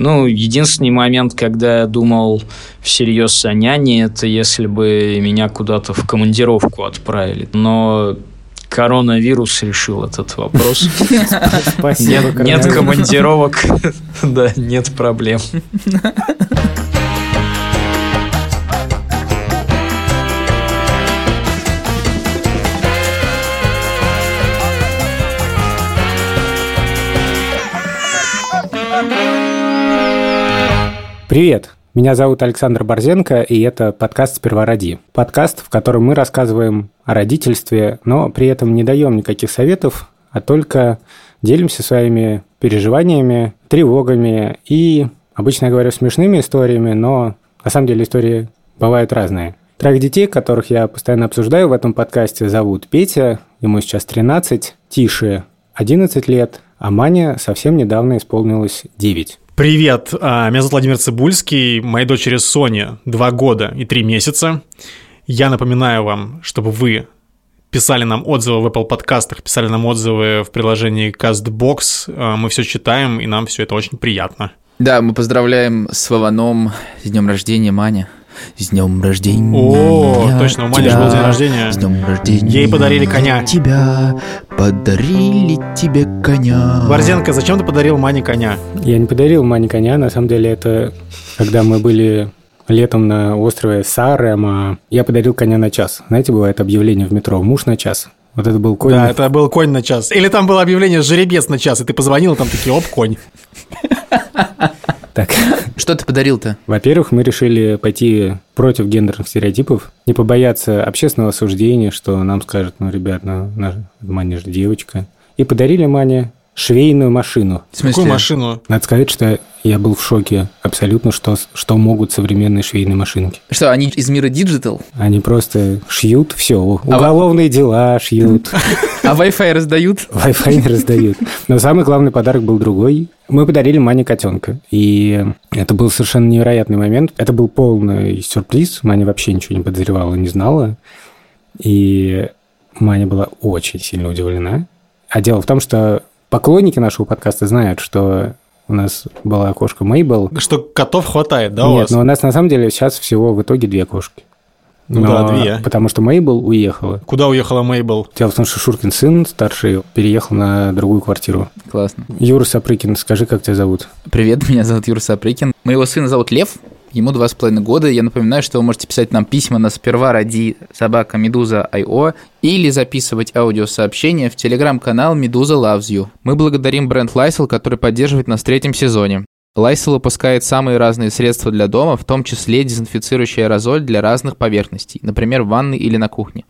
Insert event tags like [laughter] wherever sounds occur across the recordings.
Ну, единственный момент, когда я думал всерьез о няне, это если бы меня куда-то в командировку отправили. Но коронавирус решил этот вопрос. Спасибо, Нет, нет командировок, [laughs] да, нет проблем. [laughs] Привет! Меня зовут Александр Борзенко, и это подкаст «Сперва роди». Подкаст, в котором мы рассказываем о родительстве, но при этом не даем никаких советов, а только делимся своими переживаниями, тревогами и, обычно я говорю, смешными историями, но на самом деле истории бывают разные. Троих детей, которых я постоянно обсуждаю в этом подкасте, зовут Петя, ему сейчас 13, Тише 11 лет, а Мане совсем недавно исполнилось 9. Привет, а, меня зовут Владимир Цибульский, моей дочери Соне 2 года и 3 месяца. Я напоминаю вам, чтобы вы писали нам отзывы в Apple подкастах, писали нам отзывы в приложении CastBox. А, Мы все читаем, и нам все это очень приятно. Да, мы поздравляем с Вованом с днем рождения, Маня. С днем рождения. О, точно, у Мани же был день рождения. С днем рождения. Ей подарили коня. Тебя подарили тебе коня. Борзенко, зачем ты подарил Мане коня? Я не подарил Мане коня, на самом деле это когда мы были летом на острове Сарема, я подарил коня на час. Знаете, бывает объявление в метро «Муж на час». Вот это был конь. Да, это был конь на час. Или там было объявление «Жеребец на час», и ты позвонил, и там такие «Оп, конь». [laughs] Так, Что ты подарил-то? во-первых, мы решили пойти против гендерных стереотипов, не побояться общественного осуждения, что нам скажут, ну, ребят, ну, Маня же девочка. И подарили Мане швейную машину. В смысле? Какую машину? Надо сказать, что я был в шоке абсолютно, что, что могут современные швейные машинки. Что, они из мира digital? Они просто шьют все, уголовные дела шьют, А Wi-Fi раздают? Wi-Fi не раздают. Но самый главный подарок был другой. Мы подарили Мане котенка. И это был совершенно невероятный момент. Это был полный сюрприз. Маня вообще ничего не подозревала, не знала. И Маня была очень сильно удивлена. А дело в том, что поклонники нашего подкаста знают, что у нас была кошка Мейбл. Что котов хватает, да, у Нет, вас? но у нас на самом деле сейчас всего в итоге две кошки. Ну да, две. Потому что Мейбл уехала. Куда уехала Мейбл? Дело в том, что Шуркин сын старший переехал на другую квартиру. Классно. Юра Сапрыкин, скажи, как тебя зовут? Привет, [laughs] меня зовут Юра Сапрыкин. Моего сына зовут Лев, ему два с половиной года. Я напоминаю, что вы можете писать нам письма на сперва ради собака Медуза IO или записывать аудиосообщения в телеграм-канал Медуза Loves You. Мы благодарим бренд Lysol, который поддерживает нас в третьем сезоне. Lysol выпускает самые разные средства для дома, в том числе дезинфицирующий аэрозоль для разных поверхностей, например, в ванной или на кухне.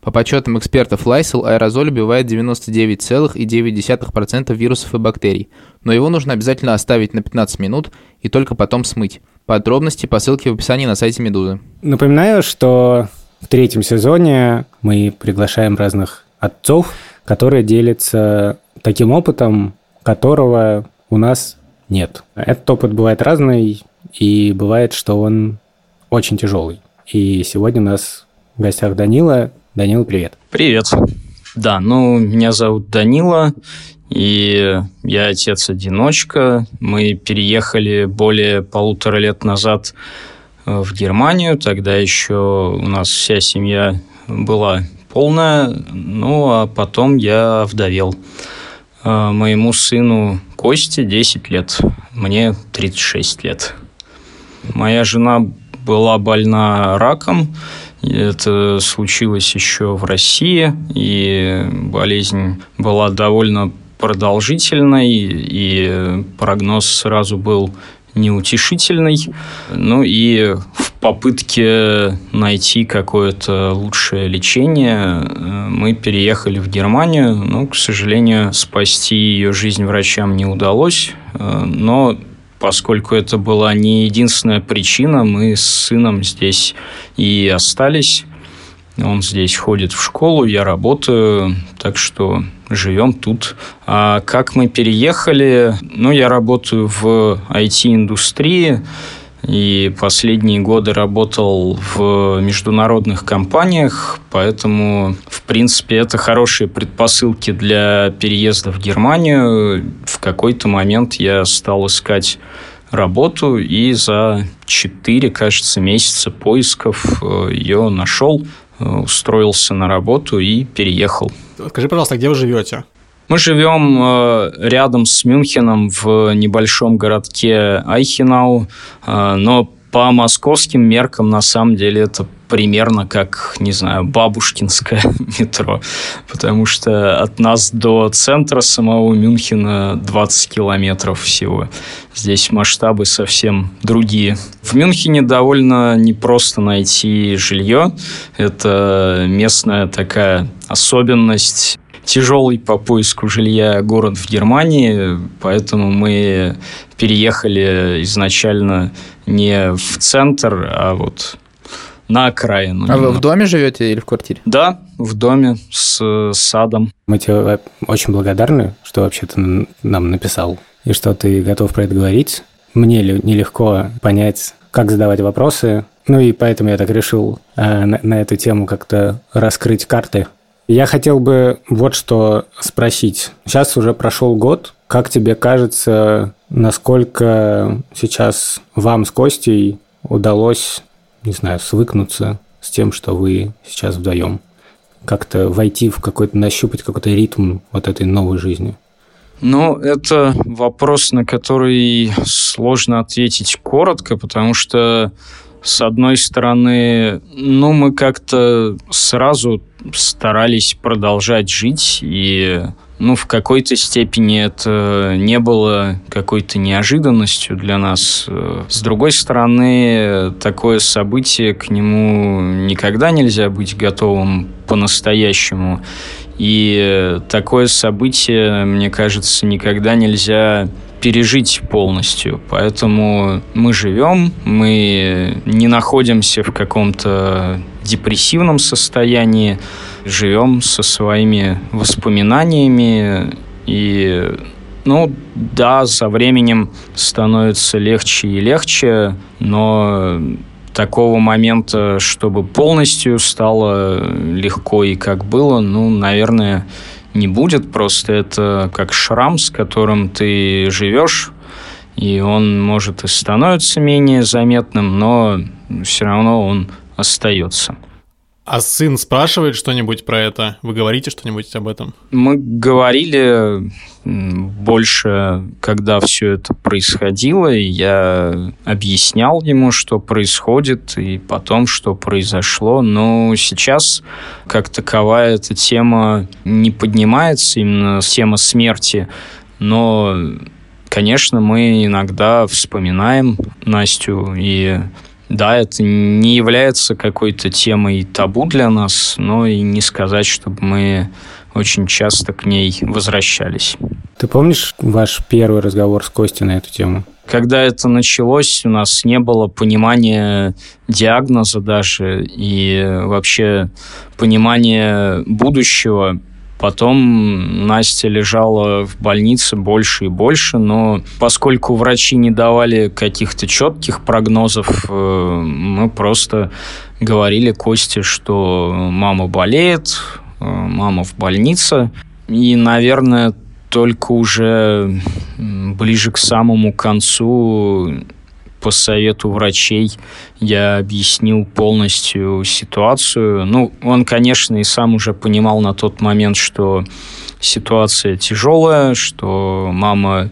По подсчетам экспертов Lysol, аэрозоль убивает 99,9% вирусов и бактерий, но его нужно обязательно оставить на 15 минут и только потом смыть. Подробности по ссылке в описании на сайте Медузы. Напоминаю, что в третьем сезоне мы приглашаем разных отцов, которые делятся таким опытом, которого у нас нет. Этот опыт бывает разный, и бывает, что он очень тяжелый. И сегодня у нас в гостях Данила. Данила, привет. Привет. Да, ну, меня зовут Данила, и я отец-одиночка. Мы переехали более полутора лет назад э, в Германию. Тогда еще у нас вся семья была полная, ну, а потом я вдовел. Э, Моему сыну Косте 10 лет, мне 36 лет. Моя жена была больна раком. Это случилось еще в России, и болезнь была довольно продолжительной, и прогноз сразу был неутешительный. Ну и в попытке найти какое-то лучшее лечение э, мы переехали в Германию. Ну, к сожалению, спасти ее жизнь врачам не удалось, э, но поскольку это была не единственная причина, мы с сыном здесь и остались. Он здесь ходит в школу, я работаю, так что живем тут. А как мы переехали? Ну, я работаю в IT-индустрии, и последние годы работал в международных компаниях, поэтому, в принципе, это хорошие предпосылки для переезда в Германию. В какой-то момент я стал искать работу, и за 4, кажется, месяца поисков э, ее нашел, э, устроился на работу и переехал. Скажи, пожалуйста, где вы живете? Мы живем э, рядом с Мюнхеном в небольшом городке Айхенау, но по московским меркам на самом деле это примерно как, не знаю, бабушкинское [laughs] метро, потому что от нас до центра самого Мюнхена 20 километров всего. Здесь масштабы совсем другие. В Мюнхене довольно непросто найти жилье. Это местная такая особенность тяжелый по поиску жилья город в Германии, поэтому мы переехали изначально не в центр, а вот на окраину. А вы в доме живете или в квартире? Да, в доме с садом. Мы тебе очень благодарны, что вообще ты нам написал и что ты готов про это говорить. Мне нелегко понять, как задавать вопросы. Ну и поэтому я так решил э, на, на эту тему как-то раскрыть карты. Я хотел бы вот что спросить. Сейчас уже прошел год. Как тебе кажется, насколько сейчас вам с Костей удалось не знаю, свыкнуться с тем, что вы сейчас вдвоем? Как-то войти в какой-то, нащупать какой-то ритм вот этой новой жизни? Ну, это вопрос, на который сложно ответить коротко, потому что, с одной стороны, ну, мы как-то сразу старались продолжать жить, и ну, в какой-то степени это не было какой-то неожиданностью для нас. С другой стороны, такое событие, к нему никогда нельзя быть готовым по-настоящему. И такое событие, мне кажется, никогда нельзя пережить полностью. Поэтому мы живем, мы не находимся в каком-то депрессивном состоянии, живем со своими воспоминаниями и ну, да, со временем становится легче и легче, но такого момента, чтобы полностью стало легко и как было, ну, наверное, не будет. Просто это как шрам, с которым ты живешь, и он, может, и становится менее заметным, но все равно он остается. А сын спрашивает что-нибудь про это? Вы говорите что-нибудь об этом? Мы говорили больше, когда все это происходило, и я объяснял ему, что происходит, и потом, что произошло. Но сейчас, как таковая, эта тема не поднимается, именно тема смерти. Но, конечно, мы иногда вспоминаем Настю и да, это не является какой-то темой табу для нас, но и не сказать, чтобы мы очень часто к ней возвращались. Ты помнишь ваш первый разговор с Костей на эту тему? Когда это началось, у нас не было понимания диагноза даже и вообще понимания будущего. Потом Настя лежала в больнице больше и больше, но поскольку врачи не давали каких-то четких прогнозов, э, мы просто говорили Косте, что мама болеет, э, мама в больнице. И, наверное, только уже ближе к самому концу по совету врачей я объяснил полностью ситуацию. Ну, он, конечно, и сам уже понимал на тот момент, что ситуация тяжелая, что мама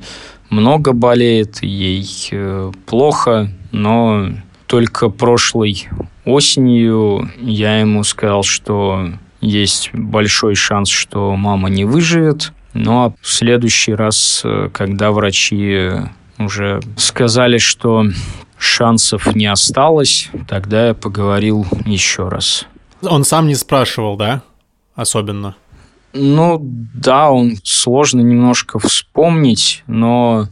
много болеет, ей э, плохо, но только прошлой осенью я ему сказал, что есть большой шанс, что мама не выживет. Ну а в следующий раз, э, когда врачи уже сказали, что шансов не осталось, тогда я поговорил еще раз. Он сам не спрашивал, да? Особенно. Ну, да, он сложно немножко вспомнить, но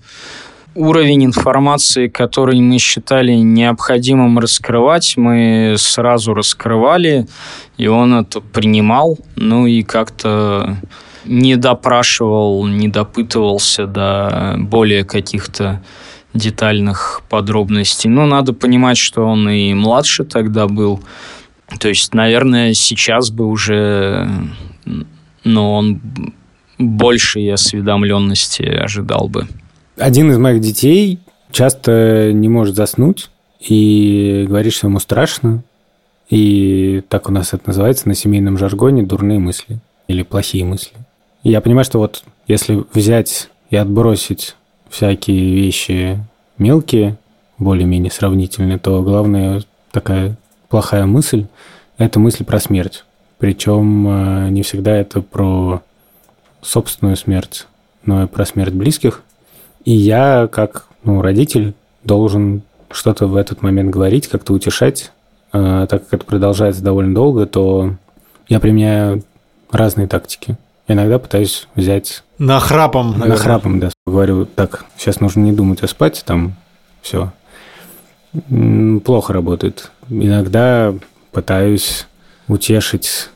уровень информации, который мы считали необходимым раскрывать, мы сразу раскрывали, и он это принимал, ну и как-то не допрашивал, не допытывался до более каких-то детальных подробностей. Но надо понимать, что он и младше тогда был. То есть, наверное, сейчас бы уже, но он большей осведомленности ожидал бы. Один из моих детей часто не может заснуть и говорит, что ему страшно. И так у нас это называется на семейном жаргоне дурные мысли или плохие мысли. Я понимаю, что вот если взять и отбросить всякие вещи мелкие, более-менее сравнительные, то главная такая плохая мысль – это мысль про смерть. Причем э, не всегда это про собственную смерть, но и про смерть близких. И я, как ну, родитель, должен что-то в этот момент говорить, как-то утешать. А, так как это продолжается довольно долго, то я применяю разные тактики. Иногда пытаюсь взять... На храпом, наверное. На храпом, да. Говорю, так, сейчас нужно не думать, а спать, там, все. Плохо работает. Иногда пытаюсь утешить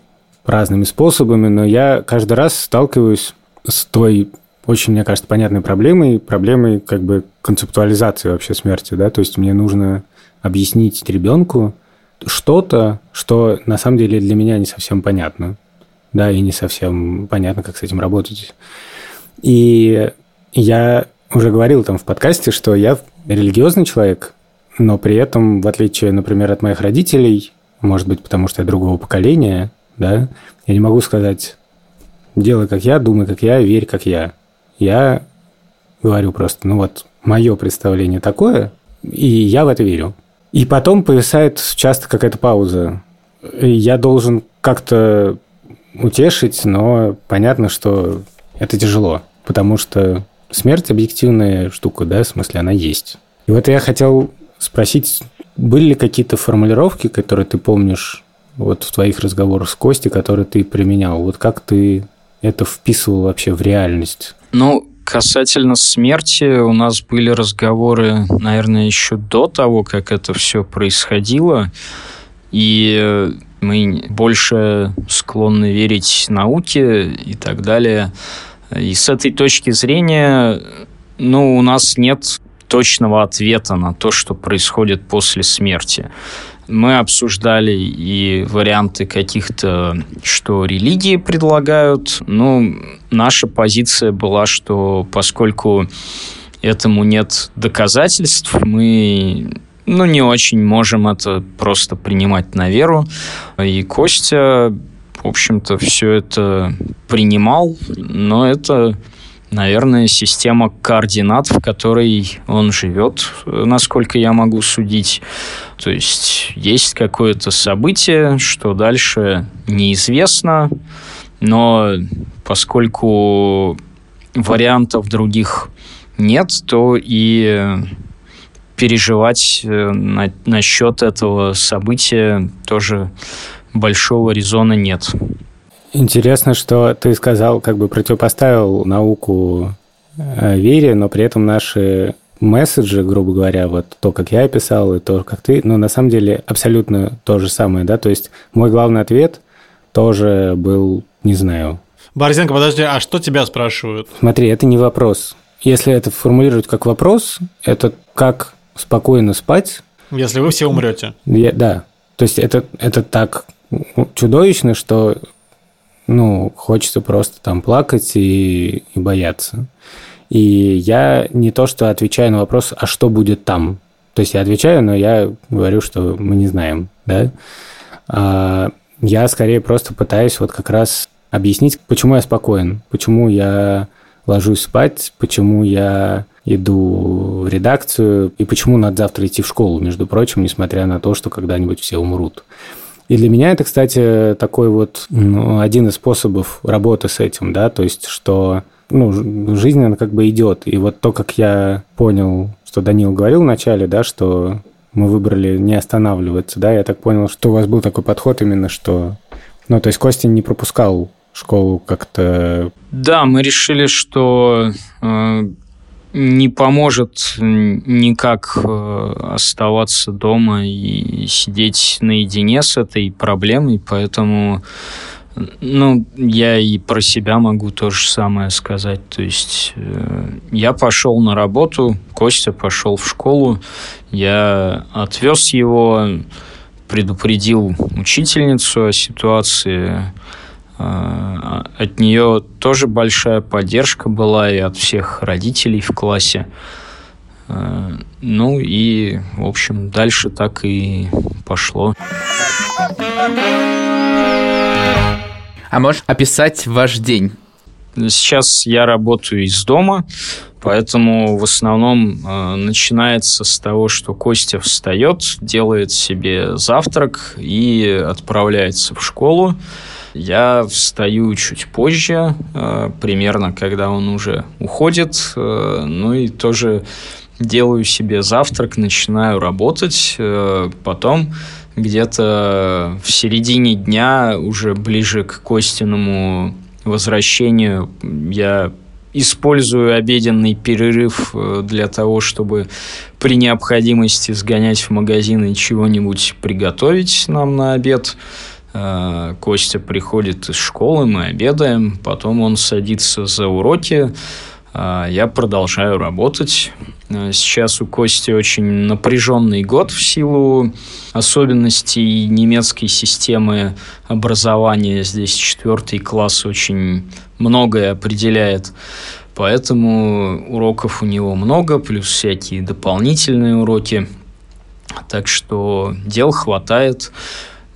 разными способами, но я каждый раз сталкиваюсь с той очень, мне кажется, понятной проблемой, проблемой как бы концептуализации вообще смерти, да, то есть мне нужно объяснить ребенку что-то, что на самом деле для меня не совсем понятно, да, и не совсем понятно, как с этим работать. И я уже говорил там в подкасте, что я религиозный человек, но при этом, в отличие, например, от моих родителей, может быть, потому что я другого поколения, да, я не могу сказать, делай как я, думай как я, верь как я. Я говорю просто, ну вот, мое представление такое, и я в это верю. И потом повисает часто какая-то пауза. И я должен как-то утешить, но понятно, что это тяжело, потому что смерть объективная штука, да, в смысле она есть. И вот я хотел спросить, были ли какие-то формулировки, которые ты помнишь вот в твоих разговорах с Костей, которые ты применял? Вот как ты это вписывал вообще в реальность? Ну, касательно смерти, у нас были разговоры, наверное, еще до того, как это все происходило. И мы больше склонны верить науке и так далее. И с этой точки зрения, ну, у нас нет точного ответа на то, что происходит после смерти. Мы обсуждали и варианты каких-то, что религии предлагают. Ну, наша позиция была, что поскольку этому нет доказательств, мы ну, не очень можем это просто принимать на веру. И Костя, в общем-то, все это принимал, но это наверное, система координат, в которой он живет, насколько я могу судить. То есть есть какое-то событие, что дальше неизвестно, но поскольку вариантов других нет, то и переживать э, на, насчет этого события тоже большого резона нет. Интересно, что ты сказал, как бы противопоставил науку э, вере, но при этом наши месседжи, грубо говоря, вот то, как я описал, и то, как ты, ну, на самом деле абсолютно то же самое, да, то есть мой главный ответ тоже был, не знаю. Борзенко, подожди, а что тебя спрашивают? Смотри, это не вопрос. Если это формулировать как вопрос, это как спокойно спать. Если вы все умрете. Я, да. То есть это, это так чудовищно, что ну, хочется просто там плакать и, и бояться. И я не то, что отвечаю на вопрос, а что будет там. То есть я отвечаю, но я говорю, что мы не знаем, да. А я скорее просто пытаюсь вот как раз объяснить, почему я спокоен, почему я ложусь спать, почему я иду в редакцию и почему надо завтра идти в школу, между прочим, несмотря на то, что когда-нибудь все умрут. И для меня это, кстати, такой вот ну, один из способов работы с этим, да, то есть, что ну, жизнь, она как бы идет. И вот то, как я понял, что Данил говорил вначале, да, что мы выбрали не останавливаться, да, я так понял, что у вас был такой подход именно, что... Ну, то есть Костя не пропускал школу как-то... Да, мы решили, что э, не поможет никак э, оставаться дома и сидеть наедине с этой проблемой, поэтому ну, я и про себя могу то же самое сказать. То есть э, я пошел на работу, Костя пошел в школу, я отвез его, предупредил учительницу о ситуации, от нее тоже большая поддержка была и от всех родителей в классе. Ну и, в общем, дальше так и пошло. А можешь описать ваш день? Сейчас я работаю из дома, поэтому в основном э, начинается с того, что Костя встает, делает себе завтрак и отправляется в школу. Я встаю чуть позже, э, примерно когда он уже уходит, э, ну и тоже делаю себе завтрак, начинаю работать, э, потом где-то в середине дня, уже ближе к Костиному возвращению, я использую обеденный перерыв для того, чтобы при необходимости сгонять в магазин и чего-нибудь приготовить нам на обед. Э, Костя приходит из школы, мы обедаем, потом он садится за уроки, а, я продолжаю работать. А, сейчас у Кости очень напряженный год в силу особенностей немецкой системы образования. Здесь четвертый класс очень многое определяет. Поэтому уроков у него много, плюс всякие дополнительные уроки. Так что дел хватает.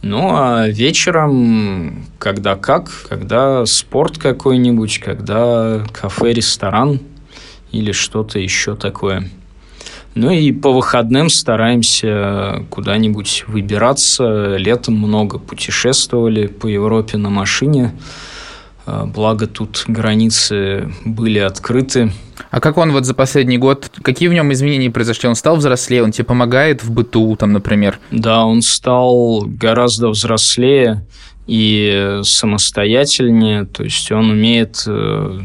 Ну, а вечером, когда как, когда спорт какой-нибудь, когда кафе, ресторан или что-то еще такое. Ну и по выходным стараемся куда-нибудь выбираться. Летом много путешествовали по Европе на машине. А, благо тут границы были открыты. А как он вот за последний год, какие в нем изменения произошли? Он стал взрослее, он тебе помогает в быту, там, например? Да, он стал гораздо взрослее и самостоятельнее, то есть он умеет э,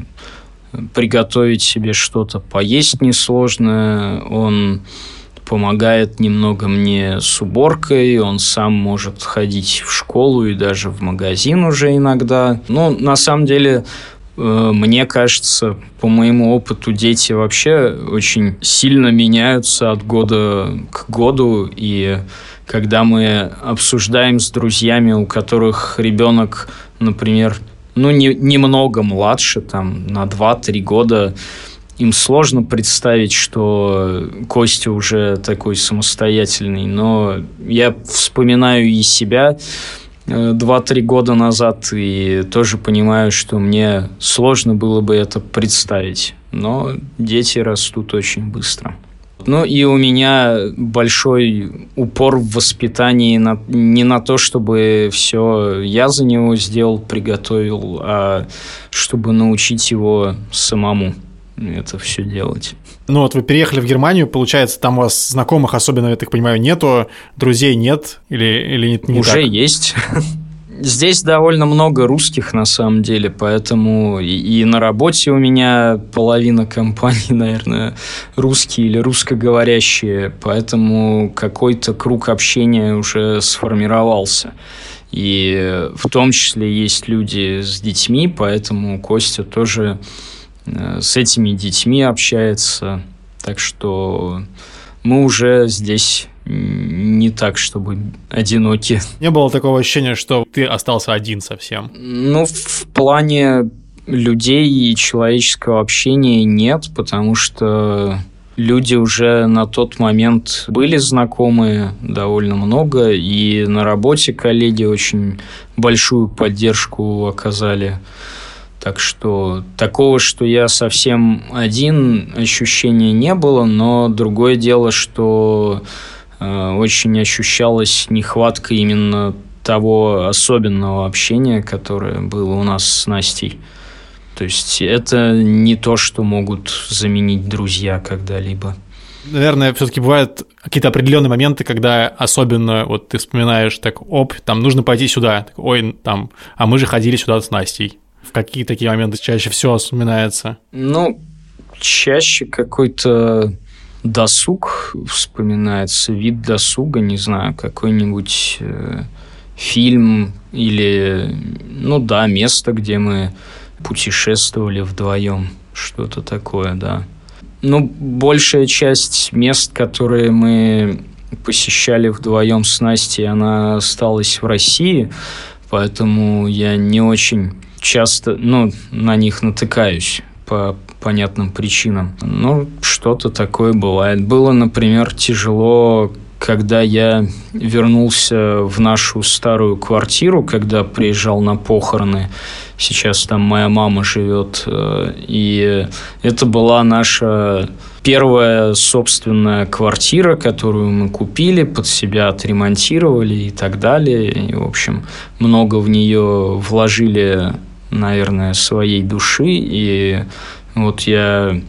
приготовить себе что-то поесть несложное, он помогает немного мне с уборкой, он сам может ходить в школу и даже в магазин уже иногда. Ну, на самом деле, мне кажется, по моему опыту, дети вообще очень сильно меняются от года к году, и когда мы обсуждаем с друзьями, у которых ребенок, например, ну, не, немного младше, там, на 2-3 года, им сложно представить, что Костя уже такой самостоятельный, но я вспоминаю и себя 2-3 э, года назад и тоже понимаю, что мне сложно было бы это представить. Но дети растут очень быстро. Ну и у меня большой упор в воспитании на, не на то, чтобы все я за него сделал, приготовил, а чтобы научить его самому это все делать. Ну вот вы переехали в Германию, получается, там у вас знакомых особенно, я так понимаю, нету, друзей нет или, или не, не Уже так? есть. [laughs] Здесь довольно много русских на самом деле, поэтому и, и на работе у меня половина [laughs] компаний, наверное, русские или русскоговорящие, поэтому какой-то круг общения уже сформировался. И в том числе есть люди с детьми, поэтому Костя тоже с этими детьми общается. Так что мы уже здесь не так, чтобы одиноки. Не было такого ощущения, что ты остался один совсем? Ну, в плане людей и человеческого общения нет, потому что люди уже на тот момент были знакомы довольно много, и на работе коллеги очень большую поддержку оказали. Так что такого, что я совсем один, ощущения не было, но другое дело, что э, очень ощущалась нехватка именно того особенного общения, которое было у нас с Настей. То есть это не то, что могут заменить друзья когда-либо. Наверное, все-таки бывают какие-то определенные моменты, когда особенно вот ты вспоминаешь, так, оп, там нужно пойти сюда, так, ой, там, а мы же ходили сюда с Настей. В какие такие моменты чаще всего вспоминается? Ну, чаще какой-то досуг вспоминается, вид досуга, не знаю, какой-нибудь э, фильм или, ну да, место, где мы путешествовали вдвоем, что-то такое, да. Ну, большая часть мест, которые мы посещали вдвоем с Настей, она осталась в России, поэтому я не очень часто ну, на них натыкаюсь. по понятным причинам. Ну, что-то такое бывает. Было, например, тяжело когда я вернулся в нашу старую квартиру, когда приезжал на похороны, сейчас там моя мама живет, э, и это была наша первая собственная квартира, которую мы купили, под себя отремонтировали и так далее. И, в общем, много в нее вложили, наверное, своей души. И вот я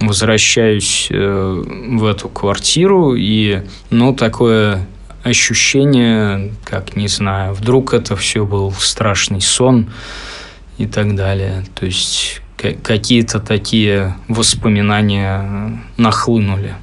возвращаюсь э, в эту квартиру, и, ну, такое ощущение, как, не знаю, вдруг это все был страшный сон и так далее. То есть какие-то такие воспоминания нахлынули.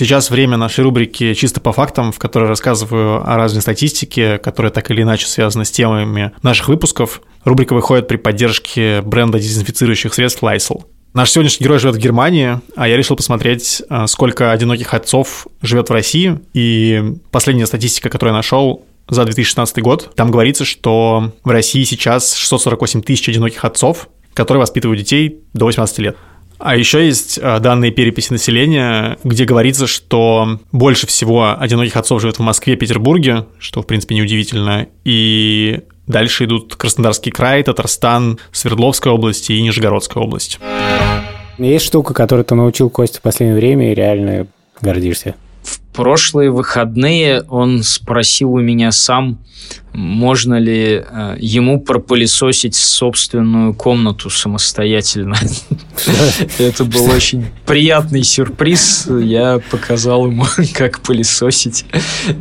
Сейчас время нашей рубрики «Чисто по фактам», в которой рассказываю о разной статистике, которая так или иначе связана с темами наших выпусков. Рубрика выходит при поддержке бренда дезинфицирующих средств Lysol. Наш сегодняшний герой живет в Германии, а я решил посмотреть, э, сколько одиноких отцов живет в России. И последняя статистика, которую я нашел за 2016 год, там говорится, что в России сейчас 648 тысяч одиноких отцов, которые воспитывают детей до 18 лет. А еще есть э, данные переписи населения, где говорится, что больше всего одиноких отцов живет в Москве, Петербурге, что, в принципе, неудивительно, и Дальше идут Краснодарский край, Татарстан, Свердловская область и Нижегородская область. Есть штука, которую ты научил Костя в последнее время и реально гордишься? В прошлые выходные он спросил у меня сам, можно ли э, ему пропылесосить собственную комнату самостоятельно. [laughs] Это был очень приятный сюрприз. Я показал ему, [laughs] как пылесосить,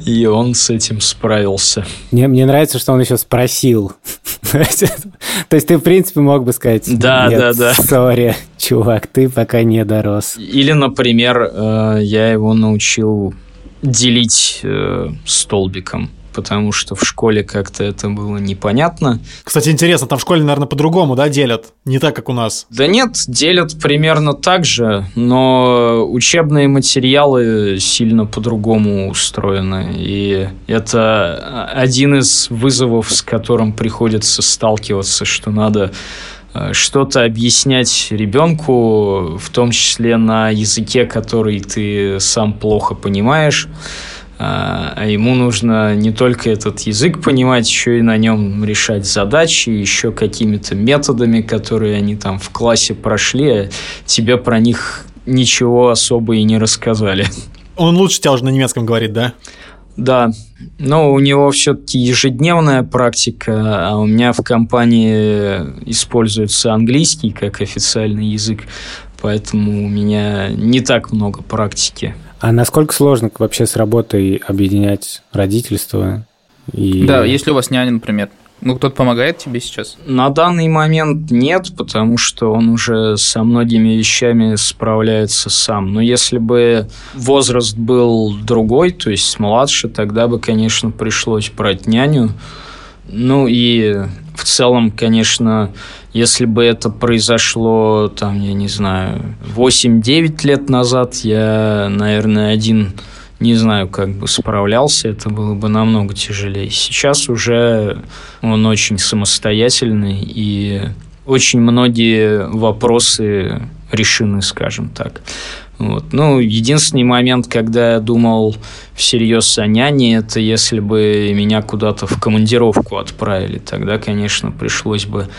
и он с этим справился. Мне, мне нравится, что он еще спросил. [laughs] То есть ты, в принципе, мог бы сказать, да, да, да. сори, чувак, ты пока не дорос. Или, например, э, я его научил делить э, столбиком потому что в школе как-то это было непонятно. Кстати, интересно, там в школе, наверное, по-другому, да, делят? Не так, как у нас? Да нет, делят примерно так же, но учебные материалы сильно по-другому устроены. И это один из вызовов, с которым приходится сталкиваться, что надо что-то объяснять ребенку, в том числе на языке, который ты сам плохо понимаешь. А, а ему нужно не только этот язык понимать, еще и на нем решать задачи, еще какими-то методами, которые они там в классе прошли, а тебе про них ничего особо и не рассказали. Он лучше тебя уже на немецком говорит, да? Да, но у него все-таки ежедневная практика, а у меня в компании используется английский как официальный язык, поэтому у меня не так много практики. А насколько сложно вообще с работой объединять родительство? И... Да, если у вас няня, например. Ну, кто-то помогает тебе сейчас? На данный момент нет, потому что он уже со многими вещами справляется сам. Но если бы возраст был другой, то есть младше, тогда бы, конечно, пришлось брать няню. Ну и в целом, конечно, если бы это произошло, там, я не знаю, 8-9 лет назад, я, наверное, один не знаю, как бы справлялся, это было бы намного тяжелее. Сейчас уже он очень самостоятельный, и очень многие вопросы решены, скажем так. Вот. Ну, единственный момент, когда я думал всерьез о няне, это если бы меня куда-то в командировку отправили. Тогда, конечно, пришлось бы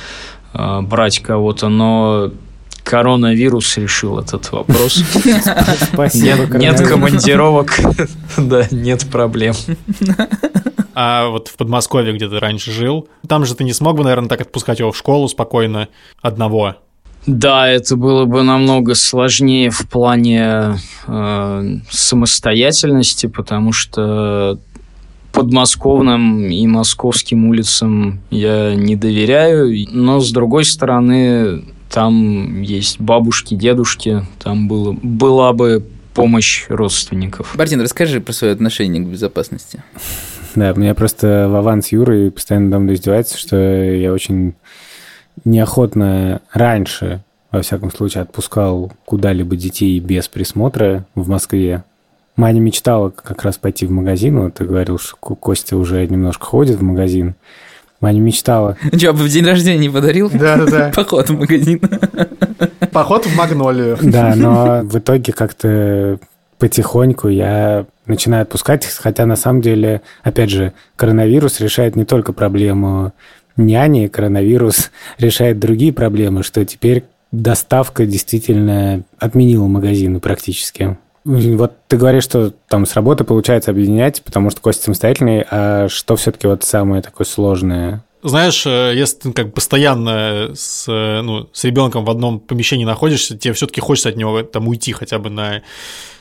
э, брать кого-то, но коронавирус решил этот вопрос. Спасибо, нет, командировок, [laughs] да, нет проблем. А вот в Подмосковье, где ты раньше жил, там же ты не смог бы, наверное, так отпускать его в школу спокойно одного. Да, это было бы намного сложнее в плане э, самостоятельности, потому что подмосковным и московским улицам я не доверяю, но с другой стороны там есть бабушки, дедушки, там было, была бы помощь родственников. Бартин, расскажи про свое отношение к безопасности. Да, меня просто Вован с Юрой постоянно дома издевается, что я очень неохотно раньше, во всяком случае, отпускал куда-либо детей без присмотра в Москве. Маня мечтала как раз пойти в магазин, вот ты говорил, что Костя уже немножко ходит в магазин. Маня мечтала. [laughs] Че, в день рождения не подарил? Да-да-да. [laughs] Поход в магазин. [laughs] Поход в Магнолию. Да, но в итоге как-то потихоньку я начинаю отпускать, хотя на самом деле, опять же, коронавирус решает не только проблему няни, коронавирус решает другие проблемы, что теперь доставка действительно отменила магазины практически. Вот ты говоришь, что там с работы получается объединять, потому что Костя самостоятельный, а что все-таки вот самое такое сложное? Знаешь, э, если ты как постоянно с, э, ну, с ребенком в одном помещении находишься, тебе все-таки хочется от него там уйти хотя бы на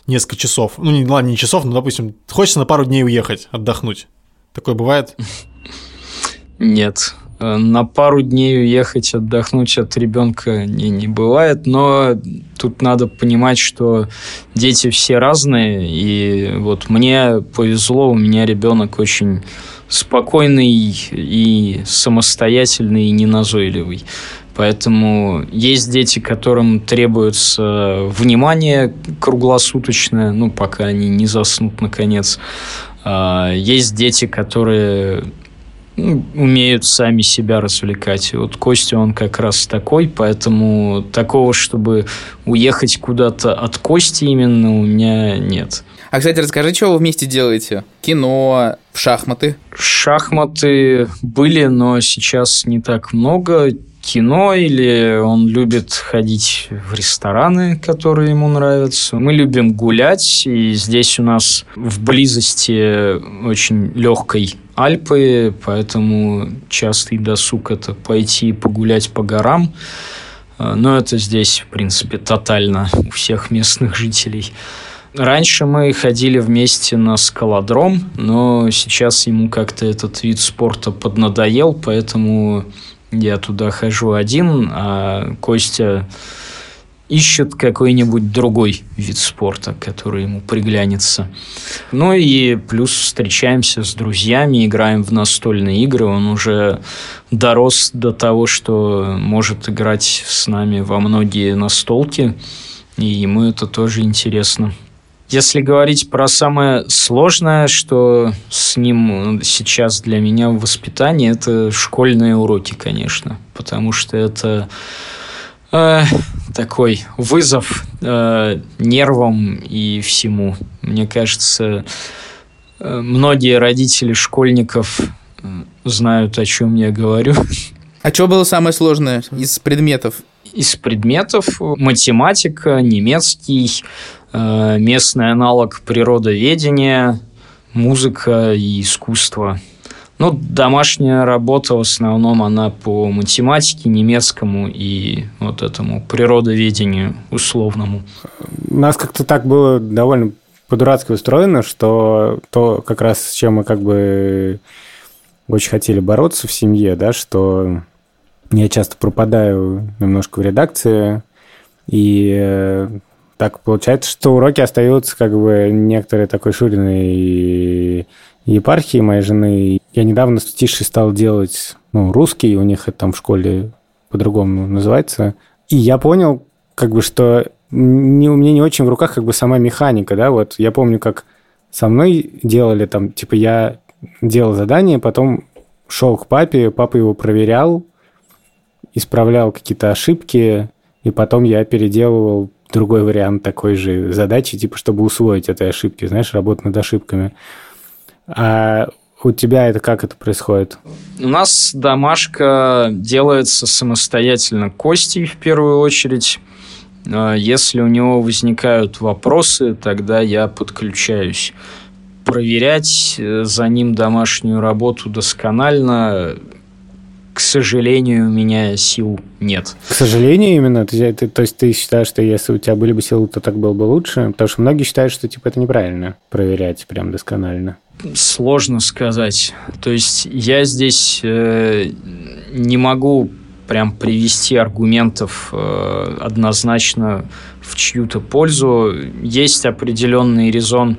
несколько часов. Ну, не, ладно, не часов, но, допустим, хочется на пару дней уехать, отдохнуть. Такое бывает? Нет. Э, на пару дней уехать отдохнуть от ребенка не, не бывает, но тут надо понимать, что дети все разные, и вот мне повезло, у меня ребенок очень спокойный и самостоятельный и неназойливый. Поэтому есть дети, которым требуется внимание круглосуточное, ну, пока они не заснут, наконец. А, есть дети, которые умеют сами себя развлекать. И вот Костя, он как раз такой, поэтому такого, чтобы уехать куда-то от Кости именно, у меня нет. А, кстати, расскажи, что вы вместе делаете? Кино, шахматы? Шахматы были, но сейчас не так много кино или он любит ходить в рестораны, которые ему нравятся. Мы любим гулять, и здесь у нас в близости очень легкой Альпы, поэтому частый досуг это пойти погулять по горам. Но это здесь, в принципе, тотально у всех местных жителей. Раньше мы ходили вместе на скалодром, но сейчас ему как-то этот вид спорта поднадоел, поэтому я туда хожу один, а Костя ищет какой-нибудь другой вид спорта, который ему приглянется. Ну и плюс встречаемся с друзьями, играем в настольные игры. Он уже дорос до того, что может играть с нами во многие настолки, и ему это тоже интересно. Если говорить про самое сложное, что с ним сейчас для меня в воспитании, это школьные уроки, конечно. Потому что это э, такой вызов э, нервам и всему. Мне кажется, э, многие родители школьников э, знают, о чем я говорю. А что было самое сложное из предметов? Из предметов математика, немецкий, Э, местный аналог природоведения, музыка и искусство. Ну, домашняя работа в основном она по математике, немецкому и вот этому природоведению условному. У нас как-то так было довольно по-дурацки устроено, что то как раз с чем мы как бы очень хотели бороться в семье, да, что я часто пропадаю немножко в редакции, и э, так получается, что уроки остаются как бы некоторые такой Шуриной епархии моей жены. Я недавно с Тишей стал делать ну, русский, у них это там в школе по-другому называется. И я понял, как бы, что не, у меня не очень в руках как бы сама механика, да, вот я помню, как со мной делали там, типа я делал задание, потом шел к папе, папа его проверял, исправлял какие-то ошибки, и потом я переделывал другой вариант такой же задачи, типа, чтобы усвоить этой ошибки, знаешь, работать над ошибками. А у тебя это как это происходит? У нас домашка делается самостоятельно Костей в первую очередь. А если у него возникают вопросы, тогда я подключаюсь. Проверять э, за ним домашнюю работу досконально к сожалению, у меня сил нет. К сожалению, именно? То, ты, то есть ты считаешь, что если у тебя были бы силы, то так было бы лучше? Потому что многие считают, что типа это неправильно проверять прям досконально. Сложно сказать. То есть я здесь э, не могу прям привести аргументов э, однозначно в чью-то пользу. Есть определенный резон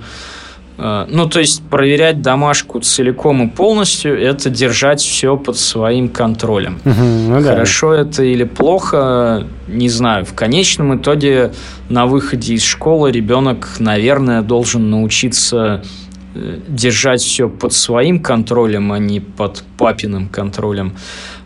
ну, то есть проверять домашку целиком и полностью – это держать все под своим контролем. Угу, ну, да. Хорошо это или плохо, не знаю. В конечном итоге на выходе из школы ребенок, наверное, должен научиться держать все под своим контролем, а не под папиным контролем.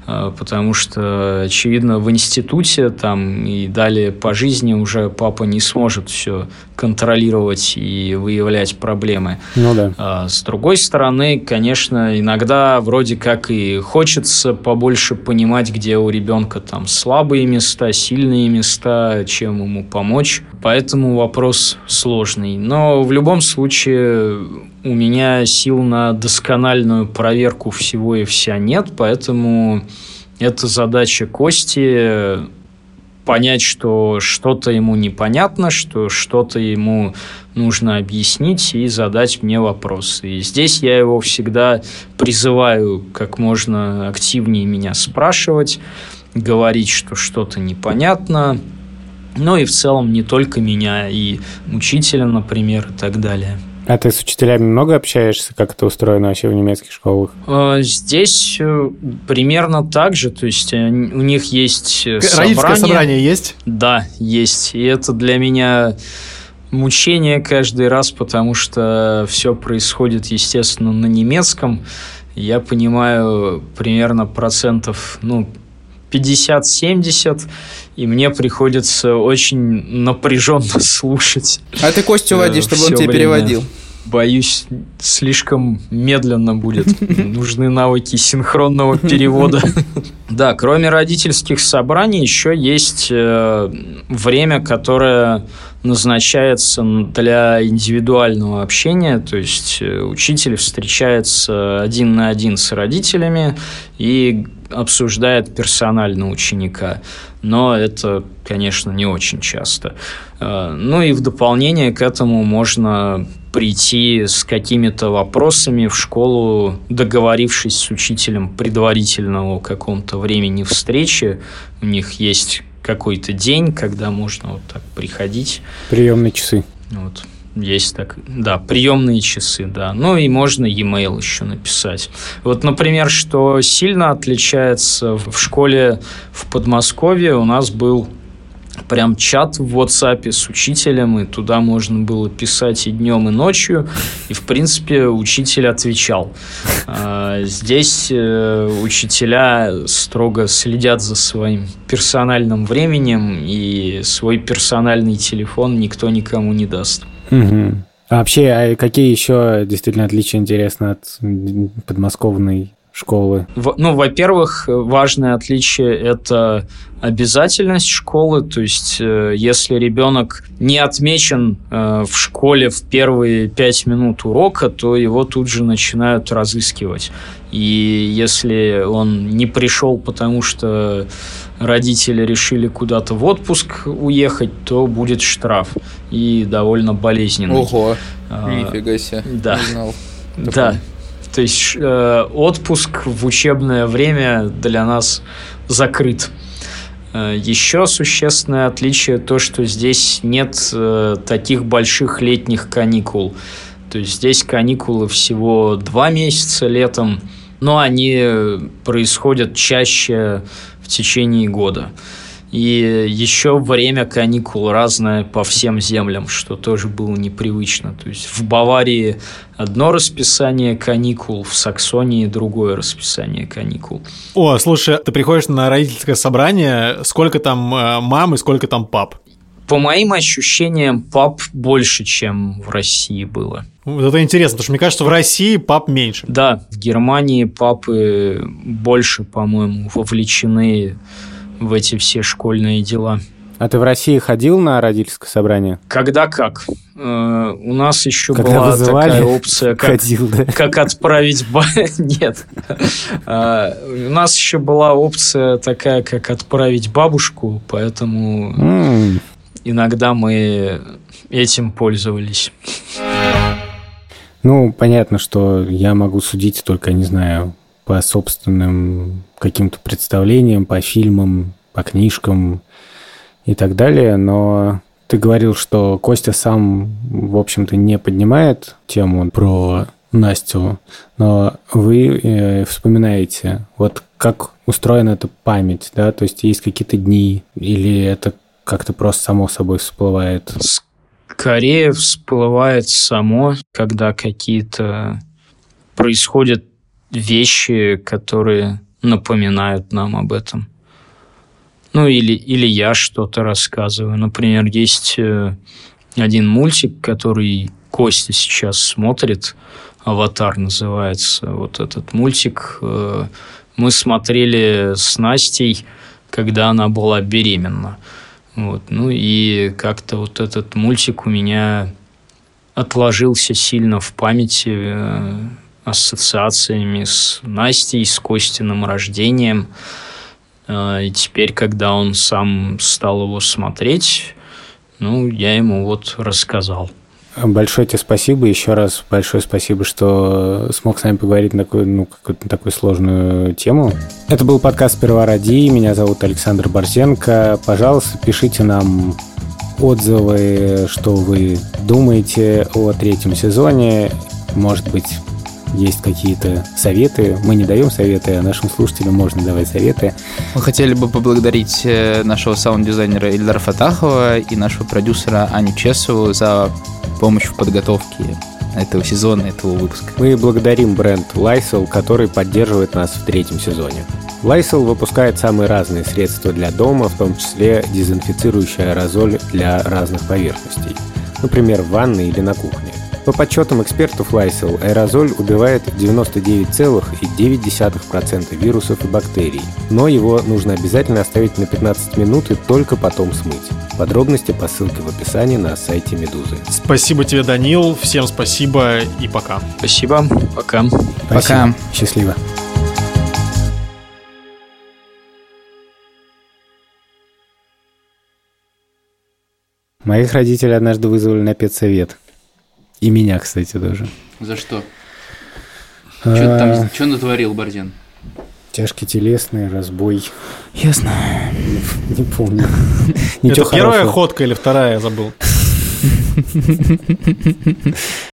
А, потому что, очевидно, в институте там и далее по жизни уже папа не сможет все контролировать и выявлять проблемы. Ну да. А с другой стороны, конечно, иногда вроде как и хочется побольше понимать, где у ребенка там слабые места, сильные места, чем ему помочь. Поэтому вопрос сложный. Но в любом случае у меня сил на доскональную проверку всего и вся нет, поэтому это задача Кости понять, что что-то ему непонятно, что что-то ему нужно объяснить и задать мне вопросы. И здесь я его всегда призываю как можно активнее меня спрашивать, говорить, что что-то непонятно, ну и в целом не только меня, и учителя, например, и так далее. А ты с учителями много общаешься? Как это устроено вообще в немецких школах? А, здесь э, примерно так же. То есть э, у них есть э, Родительское собрание. собрание есть? Да, есть. И это для меня мучение каждый раз, потому что все происходит, естественно, на немецком. Я понимаю примерно процентов, ну, 50-70, и мне приходится очень напряженно [laughs] слушать. А ты Костю води, чтобы он тебе время. переводил. Боюсь, слишком медленно будет. Нужны навыки синхронного перевода. [laughs] Да, кроме родительских собраний, еще есть э, время, которое назначается для индивидуального общения, то есть э, учитель встречается один на один с родителями и обсуждает персонально ученика, но это, конечно, не очень часто. Э, ну и в дополнение к этому можно прийти с какими-то вопросами в школу, договорившись с учителем предварительного каком-то времени встречи. У них есть какой-то день, когда можно вот так приходить. Приемные часы. Вот. Есть так, да, приемные часы, да. Ну и можно e-mail еще написать. Вот, например, что сильно отличается в школе в Подмосковье у нас был прям чат в WhatsApp с учителем, и туда можно было писать и днем, и ночью, и, в принципе, учитель отвечал. А, здесь э, учителя строго следят за своим персональным временем, и свой персональный телефон никто никому не даст. Угу. А вообще, а какие еще действительно отличия интересны от подмосковной школы? Ну, во-первых, важное отличие – это обязательность школы, то есть э, если ребенок не отмечен э, в школе в первые пять минут урока, то его тут же начинают разыскивать. И если он не пришел, потому что родители решили куда-то в отпуск уехать, то будет штраф и довольно болезненный. Ого, а, нифига себе, да. не знал. Да, то есть э, отпуск в учебное время для нас закрыт. Э, еще существенное отличие то, что здесь нет э, таких больших летних каникул. То есть здесь каникулы всего два месяца летом, но они происходят чаще в течение года. И еще время каникул разное по всем землям, что тоже было непривычно. То есть в Баварии одно расписание каникул, в Саксонии другое расписание каникул. О, слушай, ты приходишь на родительское собрание, сколько там э, мам и сколько там пап? По моим ощущениям, пап больше, чем в России было. Вот это интересно, потому что мне кажется, в России пап меньше. Да, в Германии папы больше, по-моему, вовлечены в эти все школьные дела. А ты в России ходил на родительское собрание? Когда как. Э, у нас еще Когда была вызывали, такая опция, как, ходил, да? [laughs] как отправить... [laughs] Нет. Э, у нас еще была опция такая, как отправить бабушку, поэтому иногда мы этим пользовались. Ну, понятно, что я могу судить только, не знаю, по собственным каким-то представлениям, по фильмам, по книжкам и так далее, но ты говорил, что Костя сам, в общем-то, не поднимает тему про Настю, но вы э, вспоминаете, вот как устроена эта память, да, то есть есть какие-то дни, или это как-то просто само собой всплывает? Корея всплывает само, когда какие-то происходят вещи, которые напоминают нам об этом. Ну, или, или я что-то рассказываю. Например, есть э, один мультик, который Костя сейчас смотрит, «Аватар» называется. Вот этот мультик э, мы смотрели с Настей, когда она была беременна. Вот. Ну и как-то вот этот мультик у меня отложился сильно в памяти э, ассоциациями с Настей, с Костиным рождением. Э, и теперь, когда он сам стал его смотреть, ну, я ему вот рассказал. Большое тебе спасибо. Еще раз большое спасибо, что смог с нами поговорить на такую, ну, какую-то такую сложную тему. Это был подкаст «Сперва ради». Меня зовут Александр Борзенко. Пожалуйста, пишите нам отзывы, что вы думаете о третьем сезоне. Может быть, есть какие-то советы. Мы не даем советы, а нашим слушателям можно давать советы. Мы хотели бы поблагодарить э, нашего саунд-дизайнера Ильдара Фатахова и нашего продюсера Аню Чесову за помощь в подготовке этого сезона, этого выпуска. Мы благодарим бренд Lysol, который поддерживает нас в третьем сезоне. Lysol выпускает самые разные средства для дома, в том числе дезинфицирующий аэрозоль для разных поверхностей, например, в ванной или на кухне. По подсчетам экспертов Lysol, аэрозоль убивает 99,9% вирусов и бактерий, но его нужно обязательно оставить на 15 минут и только потом смыть. Подробности по ссылке в описании на сайте Медузы. Спасибо тебе, Данил. Всем спасибо и пока. Спасибо. Пока. Спасибо. Пока. Счастливо. Моих родителей однажды вызвали на педсовет. И меня, кстати, тоже. За что? А, Что ты там, что натворил, Борзен? Тяжкий телесный, разбой. Ясно. Не помню. Это первая хорошего. ходка или вторая, я забыл. [laughs]